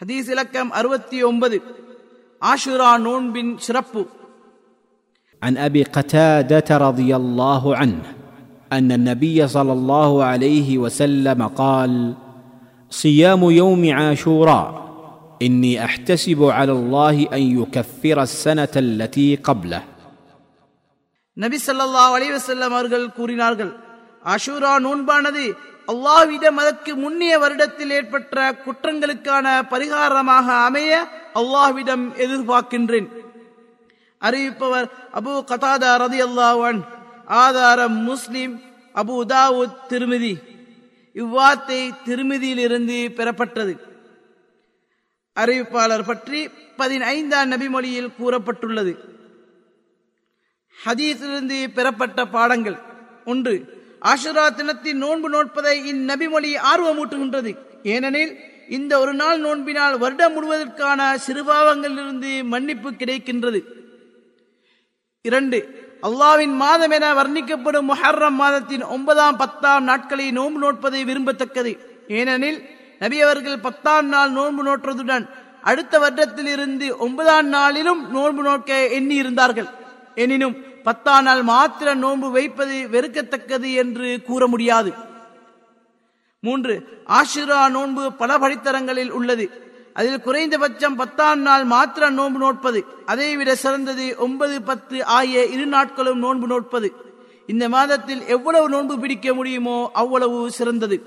ஹதீஸ் இலக்கம் அறுபத்தி ஒன்பது ஆஷுரா நோன்பின் சிறப்பு عن ابي قتاده رضي الله عنه ان النبي صلى الله عليه وسلم قال صيام يوم عاشوراء اني احتسب على الله ان يكفر السنه التي قبله நபி ஸல்லல்லாஹு அலைஹி வஸல்லம் அவர்கள் கூறினார்கள் அஷூரா நோன்பானது அல்லாஹ்விடம் அதற்கு முன்னிய வருடத்தில் ஏற்பட்ட குற்றங்களுக்கான பரிகாரமாக அமைய அல்லாஹ்விடம் எதிர்பார்க்கின்றேன். அறிவிப்பவர் அபு கதாதா ரதி அல்லாவன் ஆதாரம் முஸ்லிம் அபு உதாவுத் திருமிதி. இவ்வார்த்தை திருமிதியிலிருந்து பெறப்பட்டது. அறிவிப்பாளர் பற்றி பதினைந்தாம் நபிமொழியில் கூறப்பட்டுள்ளது. ஹதீஸிலிருந்து பெறப்பட்ட பாடங்கள் ஒன்று ஆஷுரா தினத்தின் நோன்பு நோட்பதை இந்நபிமொழி ஆர்வமூட்டுகின்றது. ஏனெனில் இந்த ஒரு நாள் நோன்பினால் வருடம் முழுவதற்கான சிறுபாவங்களிலிருந்து மன்னிப்பு கிடைக்கின்றது. இரண்டு அல்லாவின் மாதம் என வர்ணிக்கப்படும் முஹர்ரம் மாதத்தின் ஒன்பதாம் பத்தாம் நாட்களை நோன்பு நோட்பதை விரும்பத்தக்கது. ஏனெனில் நபி அவர்கள் பத்தாம் நாள் நோன்பு நோற்றதுடன் அடுத்த வருடத்தில் இருந்து ஒன்பதாம் நாளிலும் நோன்பு நோக்க எண்ணி இருந்தார்கள் எனினும் பத்தாம் நாள் மாத்திர நோன்பு வைப்பது வெறுக்கத்தக்கது என்று கூற முடியாது. மூன்று ஆஷிரா நோன்பு பல படித்தரங்களில் உள்ளது. அதில் குறைந்தபட்சம் பத்தாம் நாள் மாத்திர நோன்பு நோட்பது. அதைவிட சிறந்தது ஒன்பது பத்து ஆகிய இரு நாட்களும் நோன்பு நோட்பது. இந்த மாதத்தில் எவ்வளவு நோன்பு பிடிக்க முடியுமோ அவ்வளவு சிறந்தது.